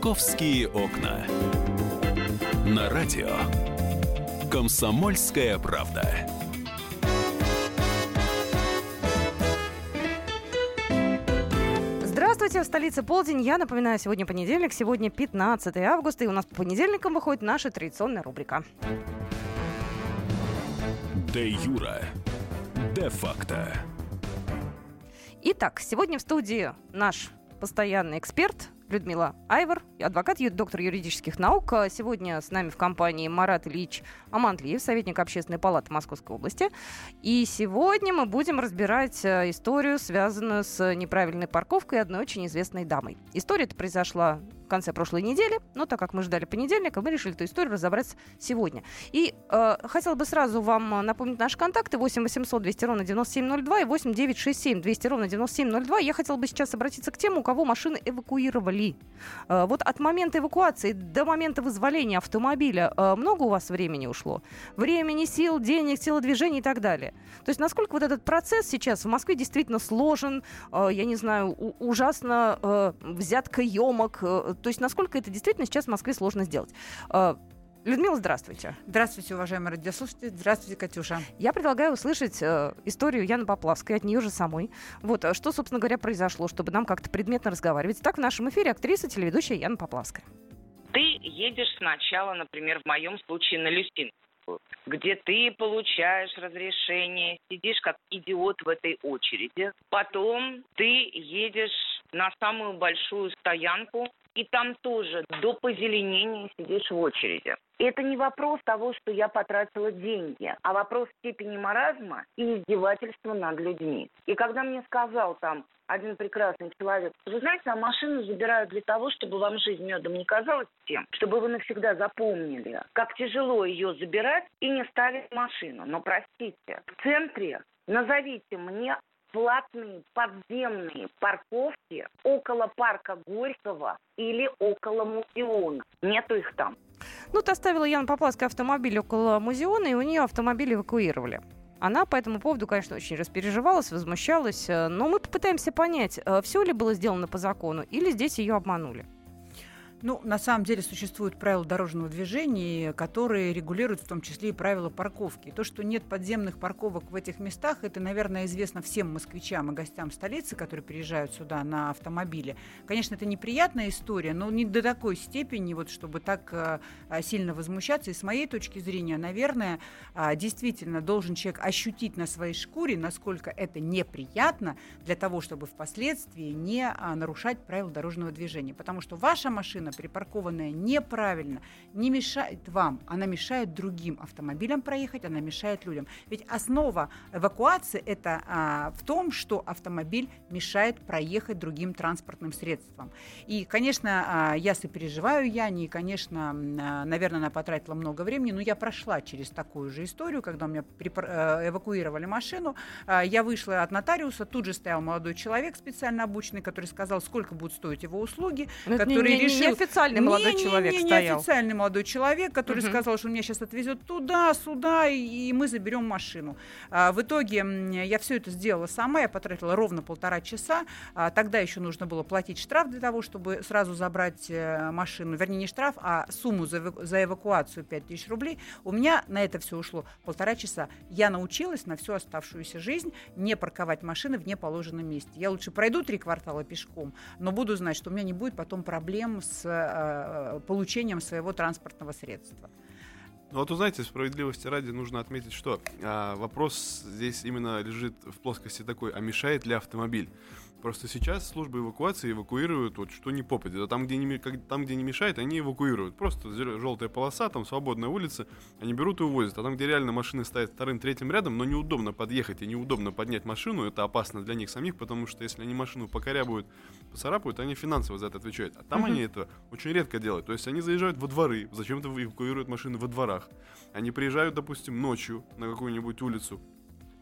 «Московские окна». На радио «Комсомольская правда». Здравствуйте, в столице полдень. Я напоминаю, сегодня понедельник, сегодня 15 августа, и у нас по понедельникам выходит наша традиционная рубрика. Де Юра. Де факто. Итак, сегодня в студии наш постоянный эксперт Людмила Айвор, адвокат, доктор юридических наук. Сегодня с нами в компании Марат Ильич Амантлиев, советник Общественной палаты Московской области. И сегодня мы будем разбирать э, историю, связанную с неправильной парковкой одной очень известной дамой. История эта произошла конце прошлой недели, но так как мы ждали понедельника, мы решили эту историю разобрать сегодня. И э, хотела бы сразу вам напомнить наши контакты 8 800 200 ровно 9702 и 8 967 200 ровно 9702. Я хотела бы сейчас обратиться к тем, у кого машины эвакуировали. Э, вот от момента эвакуации до момента вызволения автомобиля э, много у вас времени ушло? Времени, сил, денег, телодвижений и так далее. То есть насколько вот этот процесс сейчас в Москве действительно сложен, э, я не знаю, ужасно э, взяткоемок, э, то есть насколько это действительно сейчас в Москве сложно сделать. Э, Людмила, здравствуйте. Здравствуйте, уважаемые радиослушатели. Здравствуйте, Катюша. Я предлагаю услышать э, историю Яны Поплавской от нее же самой. Вот, э, что, собственно говоря, произошло, чтобы нам как-то предметно разговаривать. Так, в нашем эфире актриса, телеведущая Яна Поплавская. Ты едешь сначала, например, в моем случае на Люсинскую, где ты получаешь разрешение, сидишь как идиот в этой очереди. Потом ты едешь на самую большую стоянку, и там тоже до позеленения сидишь в очереди. Это не вопрос того, что я потратила деньги, а вопрос степени маразма и издевательства над людьми. И когда мне сказал там один прекрасный человек, вы знаете, а машину забирают для того, чтобы вам жизнь медом не казалась тем, чтобы вы навсегда запомнили, как тяжело ее забирать и не ставить машину. Но простите, в центре назовите мне платные подземные парковки около парка Горького или около Музеона. Нету их там. Ну, ты оставила Яна Поплавская автомобиль около музеона, и у нее автомобиль эвакуировали. Она по этому поводу, конечно, очень распереживалась, возмущалась, э, но мы попытаемся понять, все ли было сделано по закону, или здесь ее обманули. Ну, на самом деле существуют правила дорожного движения, которые регулируют в том числе и правила парковки. То, что нет подземных парковок в этих местах, это, наверное, известно всем москвичам и гостям столицы, которые приезжают сюда на автомобиле. Конечно, это неприятная история, но не до такой степени, вот, чтобы так э, сильно возмущаться. И с моей точки зрения, наверное, э, действительно должен человек ощутить на своей шкуре, насколько это неприятно для того, чтобы впоследствии не э, нарушать правила дорожного движения. Потому что ваша машина припаркованная неправильно, не мешает вам, она мешает другим автомобилям проехать, она мешает людям. Ведь основа эвакуации это а, в том, что автомобиль мешает проехать другим транспортным средствам. И, конечно, а, я сопереживаю Яне, и, конечно, а, наверное, она потратила много времени, но я прошла через такую же историю, когда у меня э, эвакуировали машину, а, я вышла от нотариуса, тут же стоял молодой человек специально обученный, который сказал, сколько будут стоить его услуги, Но это который не, не- решил официальный молодой не, человек не, не, стоял. официальный молодой человек, который Мгм. сказал, что он меня сейчас отвезет туда, сюда, и, и мы заберем машину. А, в итоге я все это сделала сама, я потратила ровно полтора часа. А, тогда еще нужно было платить штраф для того, чтобы сразу забрать э, машину. Вернее, не штраф, а сумму за, за эвакуацию 5000 рублей. У меня на это все ушло полтора часа. Я научилась на всю оставшуюся жизнь не парковать машины в неположенном месте. Я лучше пройду три квартала пешком, но буду знать, что у меня не будет потом проблем с э, получением своего транспортного средства. Ну вот, узнаете, справедливости ради нужно отметить, что а, вопрос здесь именно лежит в плоскости такой, а мешает ли автомобиль? Просто сейчас службы эвакуации эвакуируют вот что не попадет. А там, где не, как- там, где не мешает, они эвакуируют. Просто желтая полоса, там свободная улица, они берут и увозят. А там, где реально машины стоят вторым, третьим рядом, но неудобно подъехать и неудобно поднять машину, это опасно для них самих, потому что если они машину покорябают, поцарапают, они финансово за это отвечают. А там Мгм. они это очень редко делают. То есть они заезжают во дворы, зачем-то эвакуируют машины во дворах. Они приезжают, допустим, ночью на какую-нибудь улицу,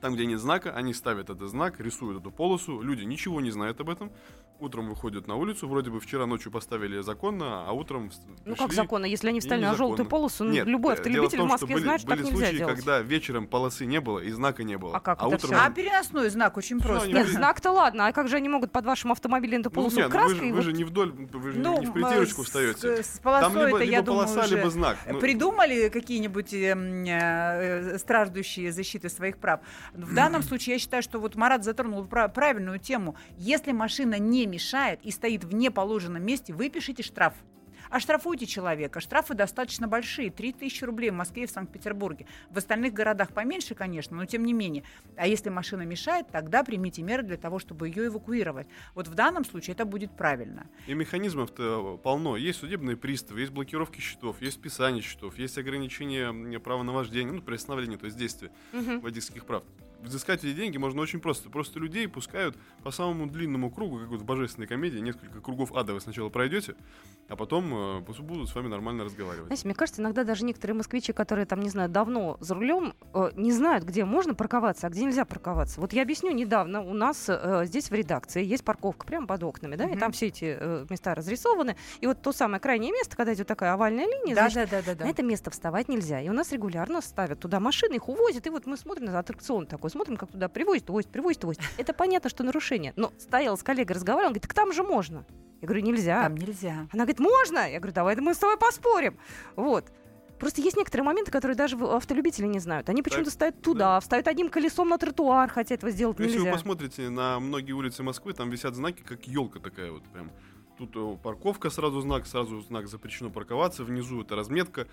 Там, где нет знака, они ставят этот знак, рисуют эту полосу. Люди ничего не знают об этом. Утром выходят на улицу. Вроде бы вчера ночью поставили законно, а утром Ну как законно, если они встали на желтую полосу, ну, Нет, любой э, дело автолюбитель в, том, что Москве были, знает, что были так нельзя случаи, делать. когда вечером полосы не было и знака не было. А как это утром... всё? А переносной знак очень просто. Нет, были- знак-то ладно, а как же они могут под вашим автомобилем эту Ну, полосу нет, ну вы, краской? же, и вы вот- же не вдоль, вы же Ну, не в притирочку с- встаете. С, Там полосой либо, это, я либо думаю, полоса, уже либо знак. Ну, придумали какие-нибудь эм, э, э, страждущие защиты своих прав. В данном случае я считаю, что вот Марат затронул пра- правильную тему. Если машина не мешает и стоит в неположенном месте, выпишите штраф. Оштрафуйте человека. Штрафы достаточно большие. 3000 рублей в Москве и в Санкт-Петербурге. В остальных городах поменьше, конечно, но тем не менее. А если машина мешает, тогда примите меры для того, чтобы ее эвакуировать. Вот в данном случае это будет правильно. И механизмов-то полно. Есть судебные приставы, есть блокировки счетов, есть списание счетов, есть ограничение права на вождение, ну, приостановление, то есть действия Мгм. водительских прав. Взыскать эти деньги можно очень просто. Просто людей пускают по самому длинному кругу, как вот в божественной комедии, несколько кругов ада вы сначала пройдете, а потом э, будут с вами нормально разговаривать. Знаете, мне кажется, иногда даже некоторые москвичи, которые там, не знаю, давно за рулем, э, не знают, где можно парковаться, а где нельзя парковаться. Вот я объясню, недавно у нас э, здесь в редакции есть парковка прямо под окнами, да, и Мгм. там все эти э, места разрисованы. И вот то самое крайнее место, когда идет такая овальная линия, Да, значит, да, да, да, да. на это место вставать нельзя. И у нас регулярно ставят туда машины, их увозят, и вот мы смотрим на аттракцион такой, смотрим, как туда привозят, увозят, привозят, увозят. Это понятно, что нарушение. Но стоял с коллегой, разговаривал, он говорит, так там же можно. Я говорю, нельзя. Там нельзя. Она говорит, можно? Я говорю, давай мы с тобой поспорим. Вот. Просто есть некоторые моменты, которые даже автолюбители не знают. Они почему-то ставят туда, вставят одним колесом на тротуар, хотя этого сделать Ну, Если вы нельзя. посмотрите на многие улицы Москвы, там висят знаки, как елка такая вот прям. Тут э, парковка, сразу знак, сразу знак запрещено парковаться, внизу это разметка.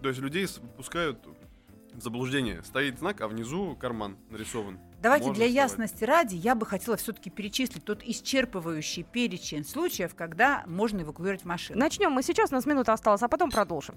То есть людей пускают в заблуждение. Стоит знак, а внизу карман нарисован. Давайте Можно для вставать. ясности ради я бы хотела все-таки перечислить тот исчерпывающий перечень случаев, когда можно эвакуировать машину. Начнем мы сейчас, у нас минута осталась, а потом продолжим.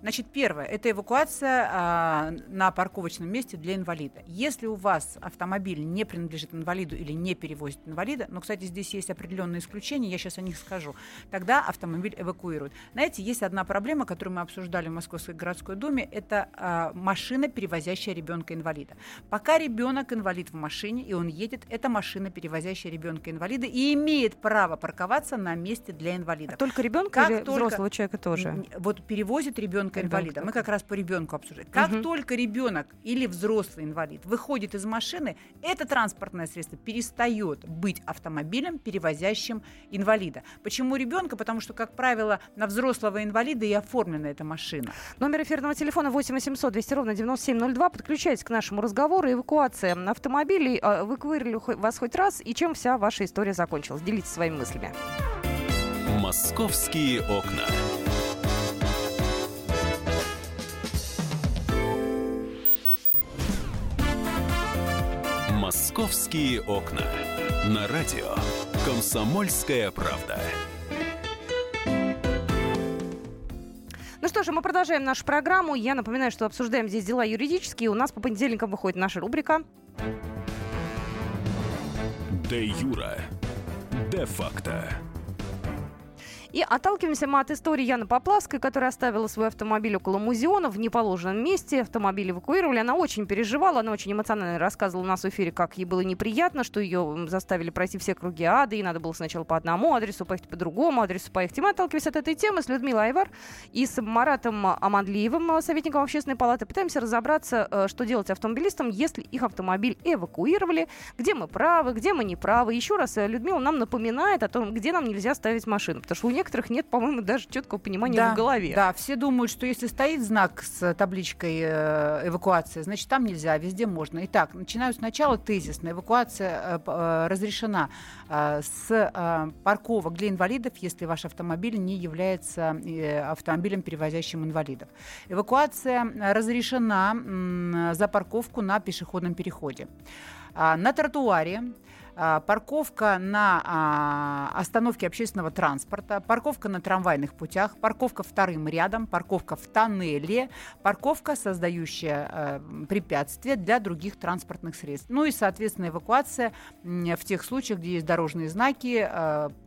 Значит, первое – это эвакуация а, на парковочном месте для инвалида. Если у вас автомобиль не принадлежит инвалиду или не перевозит инвалида, но, кстати, здесь есть определенные исключения, я сейчас о них скажу, тогда автомобиль эвакуируют. Знаете, есть одна проблема, которую мы обсуждали в Московской городской думе, это а, машина, перевозящая ребенка-инвалида. Пока ребенок инвалид в машине, и он едет, это машина, перевозящая ребенка-инвалида, и имеет право парковаться на месте для инвалидов. Только ребенка Как или только- взрослого человека тоже? Вот перевозит ребенка инвалида. Мы как раз по ребенку обсуждаем. Как Мгм. только ребенок или взрослый инвалид выходит из машины, это транспортное средство перестает быть автомобилем, перевозящим инвалида. Почему ребенка? Потому что, как правило, на взрослого инвалида и оформлена эта машина. Номер эфирного телефона 8 800 200 ровно 9702. Подключайтесь к нашему разговору. Эвакуация автомобилей. А, хо- вас хоть раз? И чем вся ваша история закончилась? Делитесь своими мыслями. Московские окна. Московские окна. На радио. Комсомольская правда. Ну что ж, мы продолжаем нашу программу. Я напоминаю, что обсуждаем здесь дела юридические. У нас по понедельникам выходит наша рубрика. Де Юра. Де факто. И отталкиваемся мы от истории Яны Поплавской, которая оставила свой автомобиль около музеона в неположенном месте. Автомобиль эвакуировали. Она очень переживала, она очень эмоционально рассказывала у нас в эфире, как ей было неприятно, что ее заставили пройти все круги ада, и надо было сначала по одному адресу поехать, по другому адресу поехать. И мы, отталкиваясь от этой темы, с Людмилой Айвар и с Маратом Амандлиевым, советником общественной палаты, пытаемся разобраться, э, что делать автомобилистам, если их автомобиль эвакуировали, где мы правы, где мы не правы. Еще раз э, Людмила нам напоминает о том, где нам нельзя ставить машину, потому что у некоторых нет, по-моему, даже четкого понимания да, в голове. Да, все думают, что если стоит знак с табличкой э, эвакуация, значит там нельзя, везде можно. Итак, начинаю сначала тезисно. Эвакуация э, э, разрешена э, с э, парковок для инвалидов, если ваш автомобиль не является э, автомобилем, перевозящим инвалидов. Эвакуация э, разрешена м, за парковку на пешеходном переходе. А, на тротуаре парковка на а, остановке общественного транспорта, парковка на трамвайных путях, парковка вторым рядом, парковка в тоннеле, парковка, создающая а, препятствия для других транспортных средств. Ну и, соответственно, эвакуация в тех случаях, где есть дорожные знаки,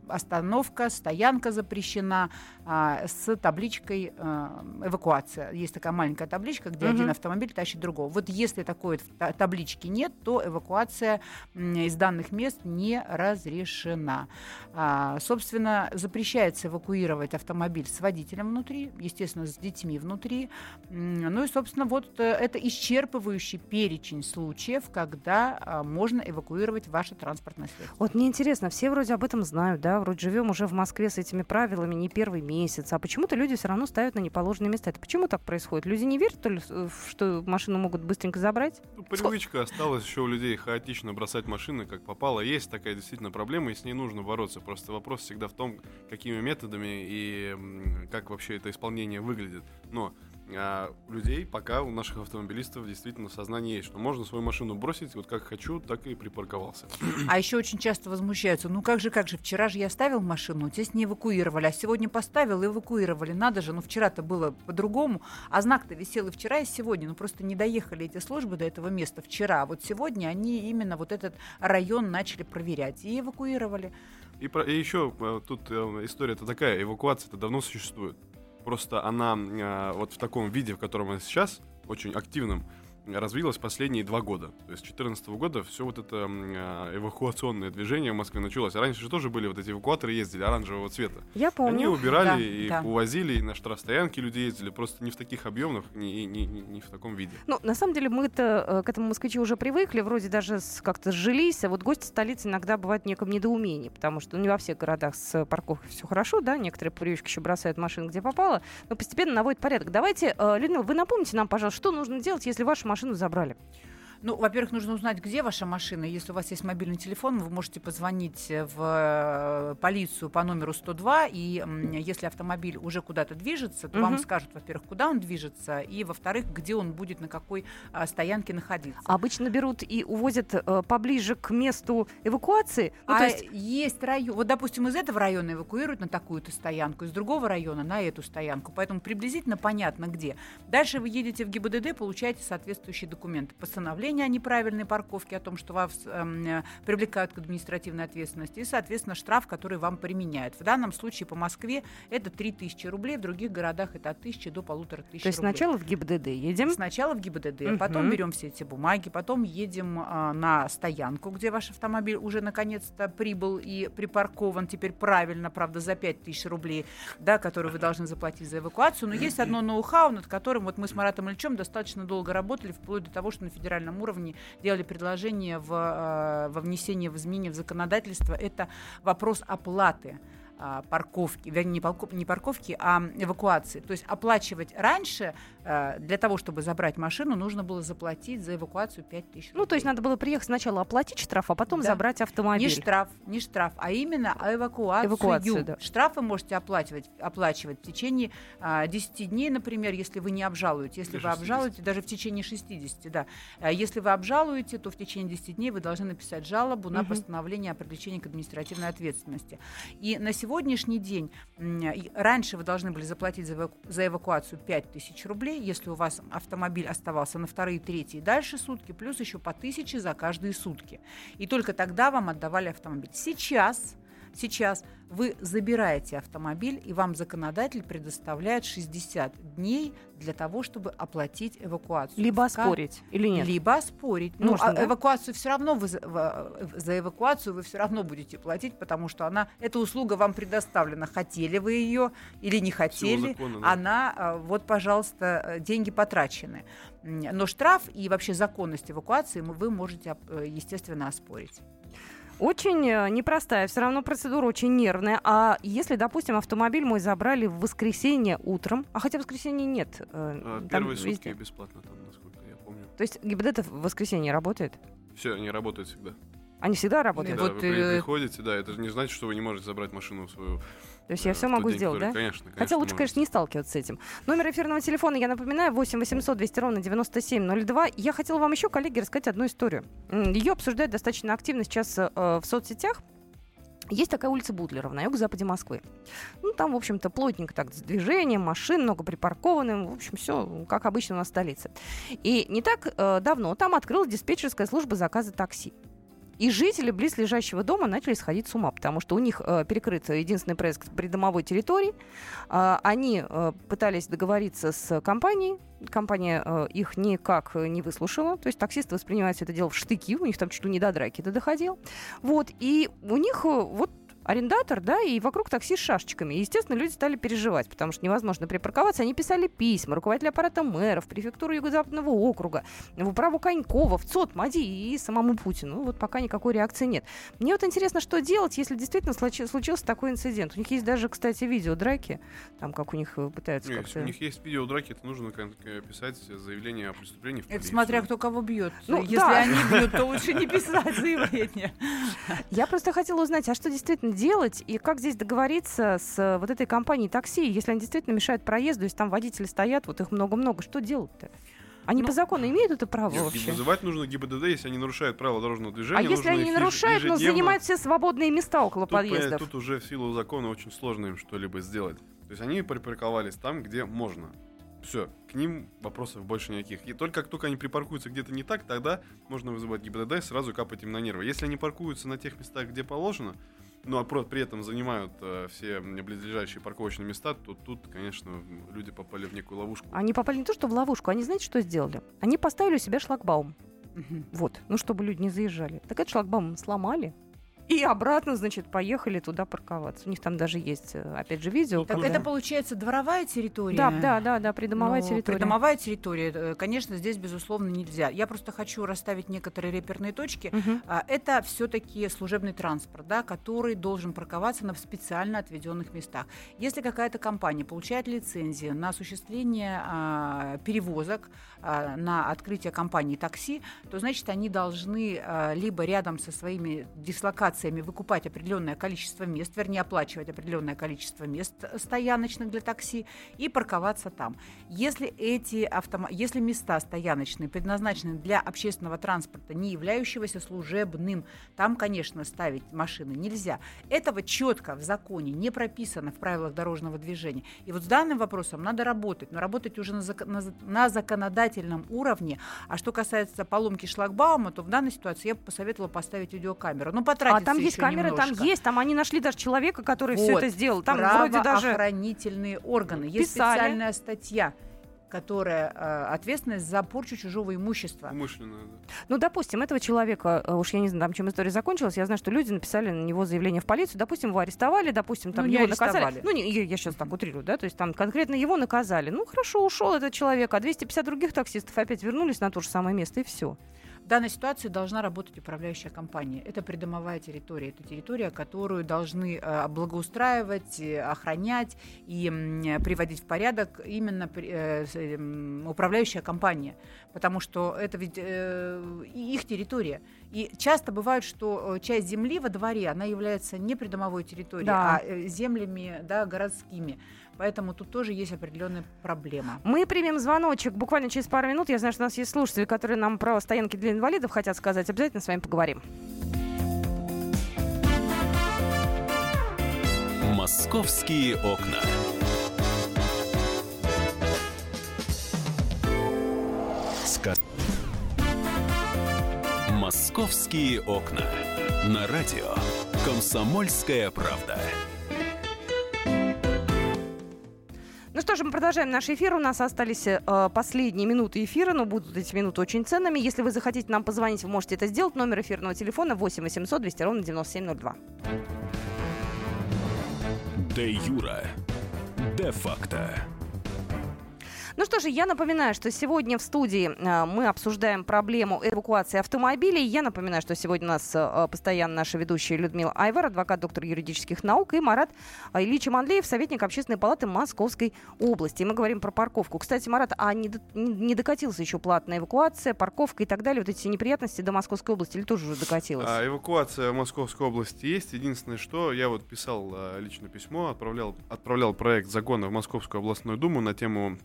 остановка, стоянка запрещена а, с табличкой а, эвакуация. Есть такая маленькая табличка, где угу. один автомобиль тащит другого. Вот если такой таблички нет, то эвакуация из данных мест не разрешена. А, собственно, запрещается эвакуировать автомобиль с водителем внутри, естественно, с детьми внутри. Ну и, собственно, вот э, это исчерпывающий перечень случаев, когда а, можно эвакуировать ваше транспортное средство. Вот мне интересно, все вроде об этом знают, да, вроде живем уже в Москве с этими правилами не первый месяц, а почему-то люди все равно ставят на неположенные места. Это почему так происходит? Люди не верят, что машину могут быстренько забрать? Ну, привычка Сколько? осталась еще у людей хаотично бросать машины, как попало. Есть такая действительно проблема, и с ней нужно бороться. Просто вопрос всегда в том, какими методами и как вообще это исполнение выглядит. Но а у людей пока, у наших автомобилистов действительно сознание есть, что можно свою машину бросить, вот как хочу, так и припарковался. А еще очень часто возмущаются, ну как же, как же, вчера же я оставил машину, здесь не эвакуировали, а сегодня поставил и эвакуировали. Надо же, ну вчера-то было по-другому, а знак-то висел и вчера, и сегодня, ну просто не доехали эти службы до этого места вчера, а вот сегодня они именно вот этот район начали проверять и эвакуировали. И, про, и еще э, тут э, история-то такая, эвакуация-то давно существует. Просто она э, вот в таком виде, в котором она сейчас, очень активном, развилась последние два года. То есть с 2014 года все вот это э, эвакуационное движение в Москве началось. Раньше же тоже были вот эти эвакуаторы ездили оранжевого цвета. Я помню. Они убирали да, и да. увозили, и на штрафстоянки люди ездили, просто не в таких объемах, не, не, не, не в таком виде. Ну, на самом деле мы-то э, к этому москвичи уже привыкли, вроде даже как-то сжились, а вот гости столицы иногда бывают в неком недоумении, потому что ну, не во всех городах с парковкой все хорошо, да, некоторые привычки еще бросают машины где попало, но постепенно наводят порядок. Давайте, э, Людмила, вы напомните нам, пожалуйста, что нужно делать, если вашу машину забрали? Ну, во-первых, нужно узнать, где ваша машина. Если у вас есть мобильный телефон, вы можете позвонить в э, полицию по номеру 102, и если автомобиль уже куда-то движется, то угу. вам скажут, во-первых, куда он движется, и, во-вторых, где он будет, на какой а, стоянке находиться. Обычно берут и увозят а, поближе к месту эвакуации? Ну, а то есть... есть район, вот, допустим, из этого района эвакуируют на такую-то стоянку, из другого района на эту стоянку, поэтому приблизительно понятно, где. Дальше вы едете в ГИБДД, получаете соответствующие документы, постановление уведомление о неправильной парковке, о том, что вас э, привлекают к административной ответственности, и, соответственно, штраф, который вам применяют. В данном случае по Москве это 3000 рублей, в других городах это от 1000 до полутора тысяч То есть рублей. сначала в ГИБДД едем? Сначала в ГИБДД, угу. потом берем все эти бумаги, потом едем э, на стоянку, где ваш автомобиль уже наконец-то прибыл и припаркован теперь правильно, правда, за 5000 рублей, да, которые вы должны заплатить за эвакуацию. Но есть одно ноу-хау, над которым вот мы с Маратом Ильичем достаточно долго работали, вплоть до того, что на федеральном уровне делали предложение в, э, во внесение в изменения в законодательство, это вопрос оплаты а, парковки, вернее, не, парков, не парковки, а эвакуации. То есть оплачивать раньше для того, чтобы забрать машину, нужно было заплатить за эвакуацию 5 тысяч Ну, то есть надо было приехать сначала оплатить штраф, а потом да. забрать автомобиль. Не штраф, не штраф, а именно эвакуацию. эвакуацию да. Штрафы можете оплачивать, оплачивать в течение а, 10 дней, например, если вы не обжалуете. Если вы обжалуете, даже в течение 60, да. А если вы обжалуете, то в течение 10 дней вы должны написать жалобу на постановление о привлечении к административной ответственности. И на сегодня сегодняшний день раньше вы должны были заплатить за, эваку- за эвакуацию 5000 рублей, если у вас автомобиль оставался на вторые, третьи и дальше сутки, плюс еще по тысяче за каждые сутки. И только тогда вам отдавали автомобиль. Сейчас Сейчас вы забираете автомобиль, и вам законодатель предоставляет 60 дней для того, чтобы оплатить эвакуацию. Либо оспорить или нет? Либо оспорить. Ну, а да? эвакуацию все равно вы за, эвакуацию вы все равно будете платить, потому что она эта услуга вам предоставлена. Хотели вы ее или не хотели, закона, да. она а, вот, пожалуйста, деньги потрачены. Но штраф и вообще законность эвакуации вы можете, э, естественно, оспорить. Очень э, непростая, все равно процедура очень нервная. А если, допустим, автомобиль мой забрали в воскресенье утром, а хотя в воскресенье нет. Э, а, первые везде... сутки бесплатно там, насколько я помню. То есть ГИБДД в воскресенье работает? Все, они работают всегда. Они всегда работают. Да, Вот, вы э, приходите, да, это же не значит, что вы не можете забрать машину свою. То есть я э, все могу сделать, да? Конечно, конечно. Хотя лучше, можете. конечно, не сталкиваться с этим. Номер эфирного телефона, я напоминаю, 8 800 200 ровно 9702. Я хотела вам еще, коллеги, рассказать одну историю. Ее обсуждают достаточно активно сейчас э, в соцсетях. Есть такая улица Бутлерова на юго-западе Москвы. Ну, там, в общем-то, плотненько так с движением, машин много припаркованным. В общем, все как обычно у нас в столице. И не так э, давно там открылась диспетчерская служба заказа такси. И жители близлежащего дома начали сходить с ума, потому что у них э, перекрыт единственный проезд придомовой территории. А, они э, пытались договориться с компанией. Компания э, их никак э, не выслушала. То есть таксисты воспринимают это дело в штыки. У них там чуть ли не до драки это доходило. Вот. И у них э, вот арендатор, да, и вокруг такси с шашечками. И, естественно, люди стали переживать, потому что невозможно припарковаться. Они писали письма руководителю аппарата мэра, в префектуру Юго-Западного округа, в управу Конькова, в ЦОД, МАДИ и самому Путину. Ну, вот пока никакой реакции нет. Мне вот интересно, что делать, если действительно случи- случился такой инцидент. У них есть даже, кстати, видео драки, там как у них э, пытаются Не, если как-то... у них есть видео драки, то нужно э, писать заявление о преступлении в Это полицию. смотря кто кого бьет. Ну, Если да. они бьют, то лучше не писать заявление. Я просто хотела узнать, а что действительно делать и как здесь договориться с вот этой компанией такси, если они действительно мешают проезду, если там водители стоят, вот их много-много, что делать-то? Они Ну, по закону имеют это право Нет, вообще? Вызывать нужно ГИБДД, если они нарушают правила дорожного движения. А если они не нарушают, но занимают все свободные места около Тут, подъездов? тут уже в силу закона очень сложно им что-либо сделать. То есть они припарковались там, где можно. Все, к ним вопросов больше никаких. И только как только они припаркуются где-то не так, тогда можно вызывать ГИБДД и сразу капать им на нервы. Если они паркуются на тех местах, где положено, ну а при этом занимают э, все близлежащие парковочные места, то тут, конечно, люди попали в некую ловушку. Они попали не то что в ловушку, они знаете, что сделали? Они поставили у себя шлагбаум. Вот, ну чтобы люди не заезжали. Так этот шлагбаум сломали. И обратно, значит, поехали туда парковаться. У них там даже есть, э, опять же, видео. Так когда- это получается дворовая территория? Да, да, да, да, придомовая Ну, территория. Придомовая территория, э, конечно, здесь, безусловно, нельзя. Я просто хочу расставить некоторые реперные точки. А, Это все-таки служебный транспорт, да, который должен парковаться на специально отведенных местах. Если какая-то компания получает лицензию на осуществление а, перевозок, а, на открытие компании такси, то значит они должны а, либо рядом со своими дислокациями выкупать определенное количество мест, вернее оплачивать определенное количество мест стояночных для такси и парковаться там. Если эти автомо... если места стояночные предназначены для общественного транспорта, не являющегося служебным, там, конечно, ставить машины нельзя. Этого четко в законе не прописано в правилах дорожного движения. И вот с данным вопросом надо работать, но работать уже на, зак- на за- на законодательном уровне. А что касается поломки шлагбаума, то в данной ситуации я бы посоветовала поставить видеокамеру. Ну, потратиться там есть еще камеры, там немножко. есть, там они нашли даже человека, который все Вот. это сделал. Там вроде даже... Правоохранительные органы. Есть Писали. специальная статья, которая э, ответственность за порчу чужого имущества. Умышленно, да. Ну, допустим, этого человека, э, уж я не знаю, там, чем история закончилась, я знаю, что люди написали на него заявление в полицию, допустим, его арестовали, допустим, там Ну, не его наказали. Ну, не, я, я сейчас так утрирую, да, то есть там конкретно его наказали. Ну, хорошо, ушел этот человек, а 250 других таксистов опять вернулись на то же самое место, и все. В данной ситуации должна работать управляющая компания. Это придомовая территория. Это территория, которую должны э, благоустраивать, э, охранять и приводить в порядок именно э, эм, управляющая компания. Потому что это ведь их территория. И часто бывает, что часть земли во дворе, она является не придомовой территорией, Да. а землями да, городскими. Поэтому тут тоже есть определенная проблема. Мы примем звоночек буквально через пару минут. Я знаю, что у нас есть слушатели, которые нам про стоянки для инвалидов хотят сказать. Обязательно с вами поговорим. Московские окна. Ска- Московские окна. На радио. Комсомольская правда. Что ж, мы продолжаем наш эфир. У нас остались э, последние минуты эфира, но будут эти минуты очень ценными. Если вы захотите нам позвонить, вы можете это сделать. Номер эфирного телефона 8 800 200 ровно 9702. Де Юра. Де факто. Ну что же, я напоминаю, что сегодня в студии э, мы обсуждаем проблему эвакуации автомобилей. Я напоминаю, что сегодня у нас э, постоянно наша ведущая Людмила Айвар, адвокат, доктор юридических наук, и Марат э, Ильич Аманлеев, советник общественной палаты Московской области. И мы говорим про парковку. Кстати, Марат, а не, не- докатилась еще платная эвакуация, парковка и так далее, вот эти неприятности до Московской области, или тоже уже докатилась? А, эвакуация Московской области есть. Единственное, что я вот писал а, лично письмо, отправлял, отправлял проект закона в Московскую областную думу на тему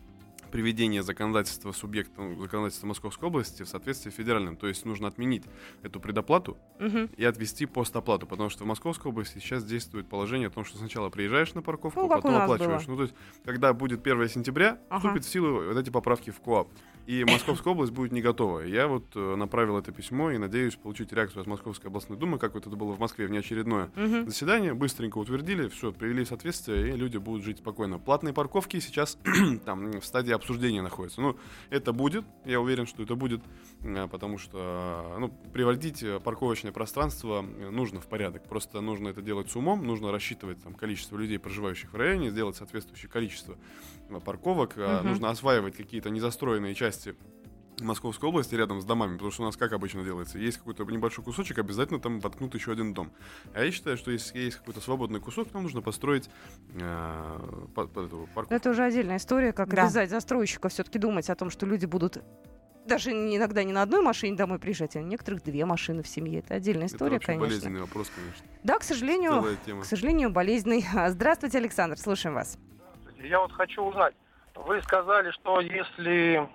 приведения законодательства субъекта законодательства Московской области в соответствии с федеральным. То есть нужно отменить эту предоплату Мгм. и отвести постоплату, потому что в Московской области сейчас действует положение о том, что сначала приезжаешь на парковку, Ну, потом оплачиваешь. было. Ну, то есть, когда будет 1 сентября, Ага. вступит в силу вот эти поправки в КОАП. И Московская область будет не готова. Я вот э, направил это письмо и надеюсь получить реакцию от Московской областной думы, как вот это было в Москве, внеочередное Мгм. заседание. Быстренько утвердили, все, привели в соответствие, и люди будут жить спокойно. Платные парковки сейчас там в стадии обсуждения находятся. Ну, это будет, я уверен, что это будет, э, потому что э, ну, приводить парковочное пространство нужно в порядок. Просто нужно это делать с умом, нужно рассчитывать там, количество людей, проживающих в районе, сделать соответствующее количество парковок. Э, Мгм. Нужно осваивать какие-то незастроенные части Московской области рядом с домами, потому что у нас как обычно делается, есть какой-то небольшой кусочек, обязательно там воткнут еще один дом. А я считаю, что если есть какой-то свободный кусок, там нужно построить э, по- по- эту парковку. Это уже отдельная история, как Да. обязать застройщиков все-таки думать о том, что люди будут даже иногда не на одной машине домой приезжать, а у некоторых две машины в семье. Это отдельная Это история, очень конечно. болезненный вопрос, конечно. Да, к сожалению, к сожалению, болезненный. Здравствуйте, Александр, слушаем вас. Я вот хочу узнать. Вы сказали, что если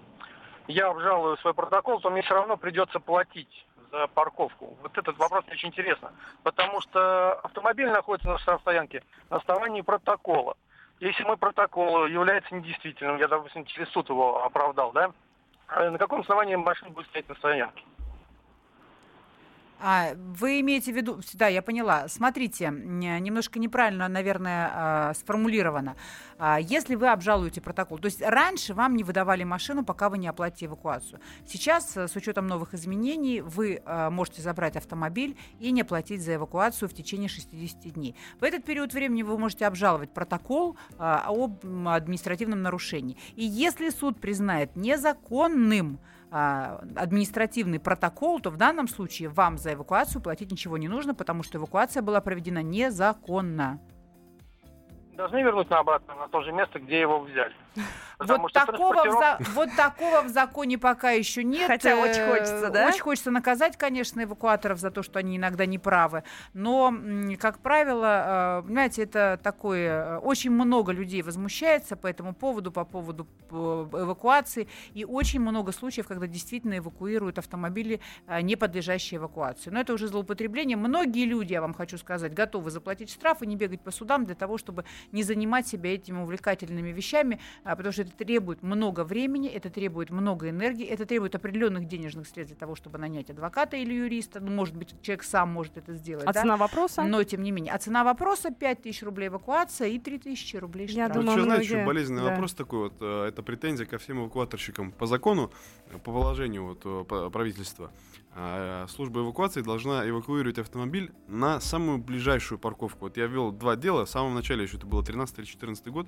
я обжалую свой протокол, то мне все равно придется платить за парковку. Вот этот вопрос очень интересно. Потому что автомобиль находится на штрафстоянке на основании протокола. Если мой протокол является недействительным, я, допустим, через суд его оправдал, да? А На каком основании машина будет стоять на стоянке? А, вы имеете в виду, да, я поняла. Смотрите, м, немножко неправильно, наверное, а, сформулировано. А, Если вы обжалуете протокол, то есть раньше вам не выдавали машину, пока вы не оплатите эвакуацию. Сейчас, э, с учетом новых изменений, вы можете забрать автомобиль и не платить за эвакуацию в течение 60 дней. В этот период времени вы можете обжаловать протокол об административном нарушении. И если суд признает незаконным а, административный протокол, то в данном случае вам за эвакуацию платить ничего не нужно, потому что эвакуация была проведена незаконно. Должны вернуть на обратно, на то же место, где его взяли. Потому Вот такого, в за- вот такого в законе пока еще нет. Хотя очень Э, хочется, да? Очень хочется наказать, конечно, эвакуаторов за то, что они иногда не правы. Но, как правило, э, понимаете, это такое... э, Очень много людей возмущается по этому поводу, по поводу эвакуации. И очень много случаев, когда действительно эвакуируют автомобили, не подлежащие эвакуации. Но это уже злоупотребление. Многие люди, я вам хочу сказать, готовы заплатить штраф и не бегать по судам для того, чтобы не занимать себя этими увлекательными вещами, потому что это требует много времени, это требует много энергии, это требует определенных денежных средств для того, чтобы нанять адвоката или юриста. Ну, может быть, человек сам может это сделать. А да? цена вопроса? Но, тем не менее. А цена вопроса 5 тысяч рублей эвакуация и 3 тысячи рублей Я штраф. Вот думаю, еще, знаете, многие- еще болезненный да. вопрос такой вот, э, это претензия ко всем эвакуаторщикам. По закону, по положению вот, э, правительства, служба эвакуации должна эвакуировать автомобиль на самую ближайшую парковку. Вот я вел два дела, в самом начале еще это было 13 или 14 год,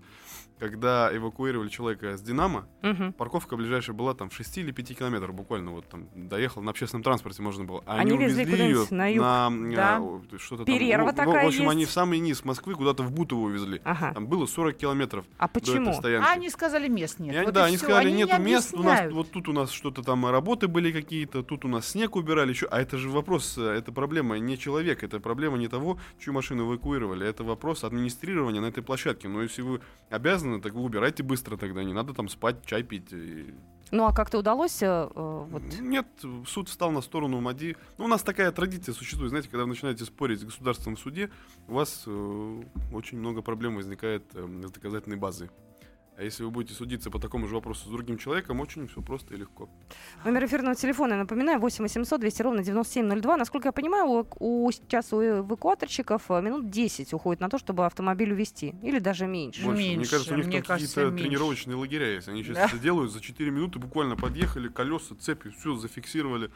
когда эвакуировали человека с Динамо, Мгм. парковка ближайшая была там в 6 или 5 километрах буквально, вот там доехал, на общественном транспорте можно было. А Они везли увезли ее на юг. на, Да. о, что-то Перерва там. В- в- такая В общем, они есть. в самый низ Москвы куда-то в Бутово увезли. Ага. Там было 40 километров А до почему? А они сказали, мест нет. И они- Вот да, и они всё. сказали, Они не нету мест, у нас, вот тут у нас что-то там работы были какие-то, тут у нас снег убирали, еще. А это же вопрос, э, это проблема не человека, это проблема не того, чью машину эвакуировали, это вопрос администрирования на этой площадке. Но если вы обязаны, так вы убирайте быстро тогда, не надо там спать, чай пить. и- Ну, а как-то удалось э, э, вот... Нет, суд встал на сторону МАДИ. Ну, у нас такая традиция существует, знаете, когда вы начинаете спорить с государством в суде, у вас э, очень много проблем возникает э, с доказательной базой. А если вы будете судиться по такому же вопросу с другим человеком, очень все просто и легко. Номер эфирного телефона, я напоминаю, 8 800 200 ровно 9702. Насколько я понимаю, у, у- сейчас у эвакуаторщиков э, минут 10 уходит на то, чтобы автомобиль увезти. Или даже меньше. Больше. Мне Меньше, кажется, у них мне там кажется, какие-то меньше. тренировочные лагеря есть. Они сейчас Да. это делают за 4 минуты, буквально подъехали, колеса, цепи, все зафиксировали.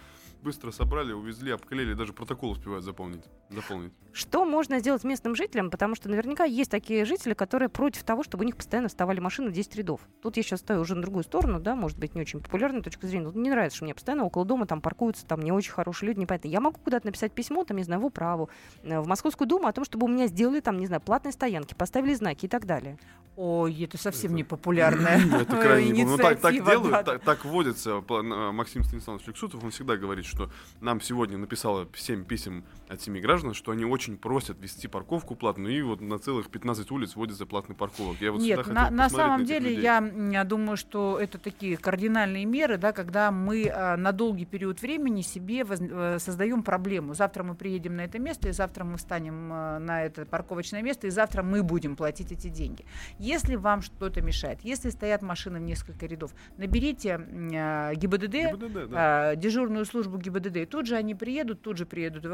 Быстро собрали, увезли, обклеили, даже протокол успевают заполнить. заполнить. Что можно сделать местным жителям? Потому что наверняка есть такие жители, которые против того, чтобы у них постоянно вставали машины в 10 рядов. Тут я сейчас стою уже на другую сторону, да, может быть, не очень популярной точка зрения. Тут не нравится, что мне постоянно около дома там паркуются там не очень хорошие люди, непонятно. Я могу куда-то написать письмо, там, не знаю, в управу, э, в Московскую Думу о том, чтобы у меня сделали там, не знаю, платные стоянки, поставили знаки и так далее. Ой, это совсем не популярная Это крайне не Ну, так, так делают, да. так, так вводится. На- Максим Станиславович Лексутов, он всегда говорит, что нам сегодня написало 7 писем от 7 граждан, что они очень просят вести парковку платную, и вот на целых 15 улиц вводится платный парковок. Я вот Нет, на, на самом этих деле людей. я, думаю, что это такие кардинальные меры, да, когда мы а, на долгий период времени себе воз- э, создаем проблему. Завтра мы приедем на это место, и завтра мы встанем э, на это парковочное место, и завтра мы будем платить эти деньги. Если вам что-то мешает, если стоят машины в несколько рядов, наберите а, ГИБДД, ГИБДД, да. а, дежурную службу ГИБДД. И тут же они приедут, тут же приедут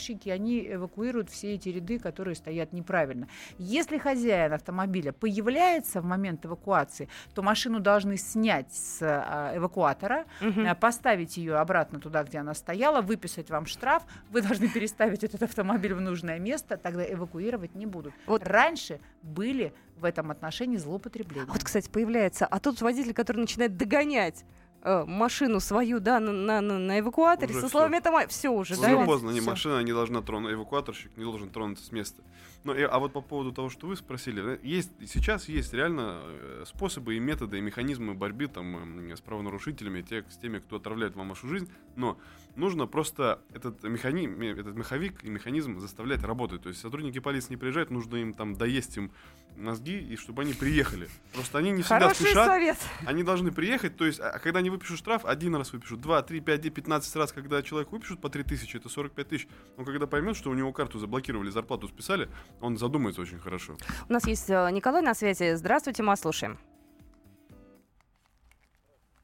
эвакуаторщики, они эвакуируют все эти ряды, которые стоят неправильно. Если хозяин автомобиля появляется в момент эвакуации, то машину должны снять с а, эвакуатора, а, поставить ее обратно туда, где она стояла, выписать вам штраф, вы должны переставить этот автомобиль в нужное место, тогда эвакуировать не будут. Вот. Раньше были в этом отношении злоупотребления. А Вот, кстати, появляется, а тут водитель, который начинает догонять э, машину свою, да, на, на, на- эвакуаторе, Уже со словами это все уже, Уже да? ведь? поздно, не Всё. машина не должна тронуть, эвакуаторщик не должен тронуться с места. Ну, и- а вот по поводу того, что вы спросили, э, есть, сейчас есть реально э, способы и методы, и механизмы борьбы там, м, с правонарушителями, те, с теми, кто отравляет вам вашу жизнь, но нужно просто этот, механизм, этот меховик и механизм заставлять работать. То есть сотрудники полиции не приезжают, нужно им там доесть им мозги, и чтобы они приехали. Просто они не всегда Хороший спешат. совет. Они должны приехать, то есть, а когда они выпишут штраф, один раз выпишут, два, три, пять, девять, пятнадцать раз, когда человек выпишут по три тысячи, это 45 тысяч, он когда поймет, что у него карту заблокировали, зарплату списали, он задумается очень хорошо. У нас есть э, Николай на связи. Здравствуйте, мы слушаем.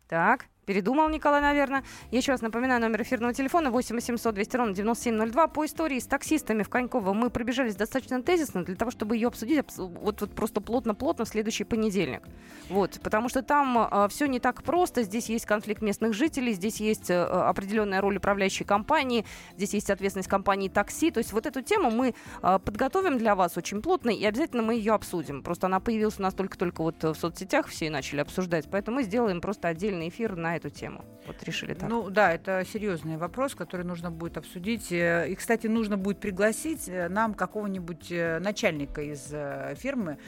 Так, передумал Николай, наверное. Я еще раз напоминаю номер эфирного телефона 8 800 200 ровно 9702. По истории с таксистами в Коньково мы пробежались достаточно тезисно для того, чтобы ее обсудить вот, вот просто плотно-плотно в следующий понедельник. Вот, потому что там все не так просто. Здесь есть конфликт местных жителей, здесь есть э, определенная роль управляющей компании, здесь есть ответственность компании такси. То есть вот эту тему мы э, подготовим для вас очень плотно и обязательно мы ее обсудим. Просто она появилась у нас только-только вот э, в соцсетях, все и начали обсуждать. Поэтому мы сделаем просто отдельный эфир на эту тему. Вот решили так. Ну да, это серьезный вопрос, который нужно будет обсудить. Э, И, кстати, нужно будет пригласить э, нам какого-нибудь э, начальника из фирмы,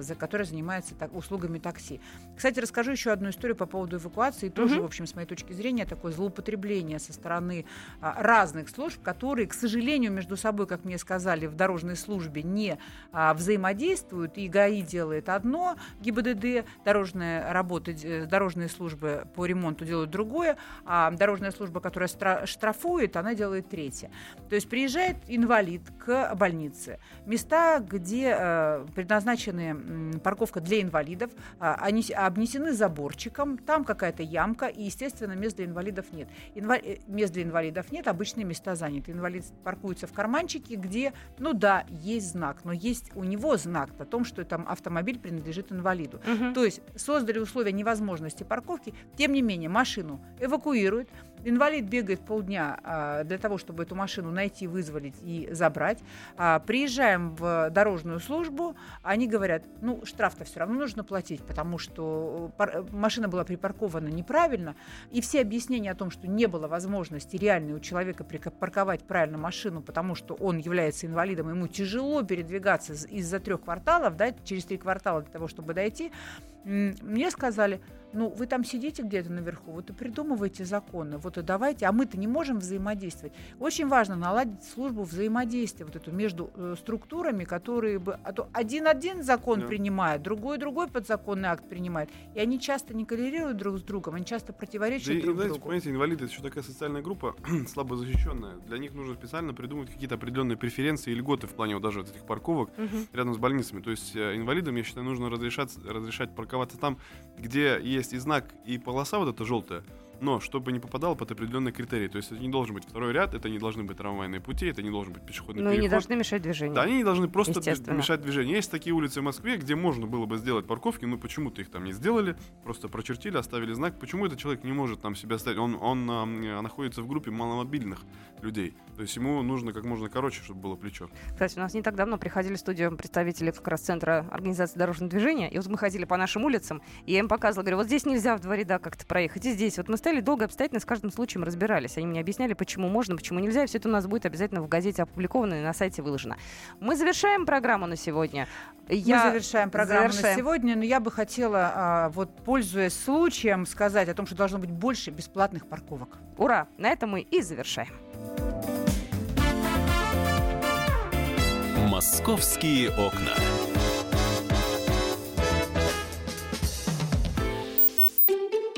за которая занимается так- услугами такси. Кстати, расскажу еще одну историю по поводу эвакуации. Тоже, Мгм. в общем, с моей точки зрения, такое злоупотребление со стороны а, разных служб, которые, к сожалению, между собой, как мне сказали, в дорожной службе не а, взаимодействуют. И ГАИ делает одно, ГИБДД, дорожная работа, дорожные службы по ремонту делают другое, а дорожная служба, которая штрафует, она делает третье. То есть приезжает инвалид к больнице. Места, где э, предназначены м, парковка для инвалидов, а, они обнесены заборчиком, там какая-то ямка, и, естественно, мест для инвалидов нет. Инва- э, Мест для инвалидов нет, обычные места заняты. Инвалид паркуется в карманчике, где, ну да, есть знак, но есть у него знак о том, что там автомобиль принадлежит инвалиду. Мгм. То есть создали условия невозможности парковки, тем не менее машину эвакуируют, инвалид бегает полдня а, для того, чтобы эту машину найти, вызволить и забрать. А, приезжаем в дорожную службу, они говорят, ну штраф-то все равно нужно платить, потому что пар- машина была припаркована неправильно, и все объяснения о том, что не было возможности реальной у человека припарковать правильно машину, потому что он является инвалидом, ему тяжело передвигаться из- из-за трех кварталов, да, через три квартала для того, чтобы дойти, мне сказали, ну, вы там сидите где-то наверху, вот и придумывайте законы, вот и давайте, а мы-то не можем взаимодействовать. Очень важно наладить службу взаимодействия вот эту между э, структурами, которые бы... А то один-один закон Да. принимает, другой-другой подзаконный акт принимает, и они часто не коррелируют друг с другом, они часто противоречат Да и, друг знаете, другу. понимаете, инвалиды это еще такая социальная группа, слабо защищенная. Для них нужно специально придумать какие-то определенные преференции и льготы в плане вот даже вот этих парковок Мгм. рядом с больницами. То есть э, инвалидам, я считаю, нужно разрешать, разрешать парковаться там, где есть и знак, и полоса вот эта желтая, но чтобы не попадало под определенные критерии. То есть это не должен быть второй ряд, это не должны быть трамвайные пути, это не должен быть пешеходный и переход. не должны мешать движению. Да, они не должны просто мешать движению. Есть такие улицы в Москве, где можно было бы сделать парковки, но почему-то их там не сделали, просто прочертили, оставили знак. Почему этот человек не может там себя ставить? Он, он э, находится в группе маломобильных людей. То есть ему нужно как можно короче, чтобы было плечо. Кстати, у нас не так давно приходили в студию представители как раз Центра организации дорожного движения, и вот мы ходили по нашим улицам, и я им показывала, говорю, вот здесь нельзя в два ряда как-то проехать, и здесь. Вот мы стояли долго обстоятельно с каждым случаем разбирались. Они мне объясняли, почему можно, почему нельзя, и все это у нас будет обязательно в газете опубликовано и на сайте выложено. Мы завершаем программу на сегодня. Я- Мы завершаем программу на Завершаем. сегодня, но я бы хотела, а, вот пользуясь случаем, сказать о том, что должно быть больше бесплатных парковок. Ура! На этом мы и завершаем. «Московские окна».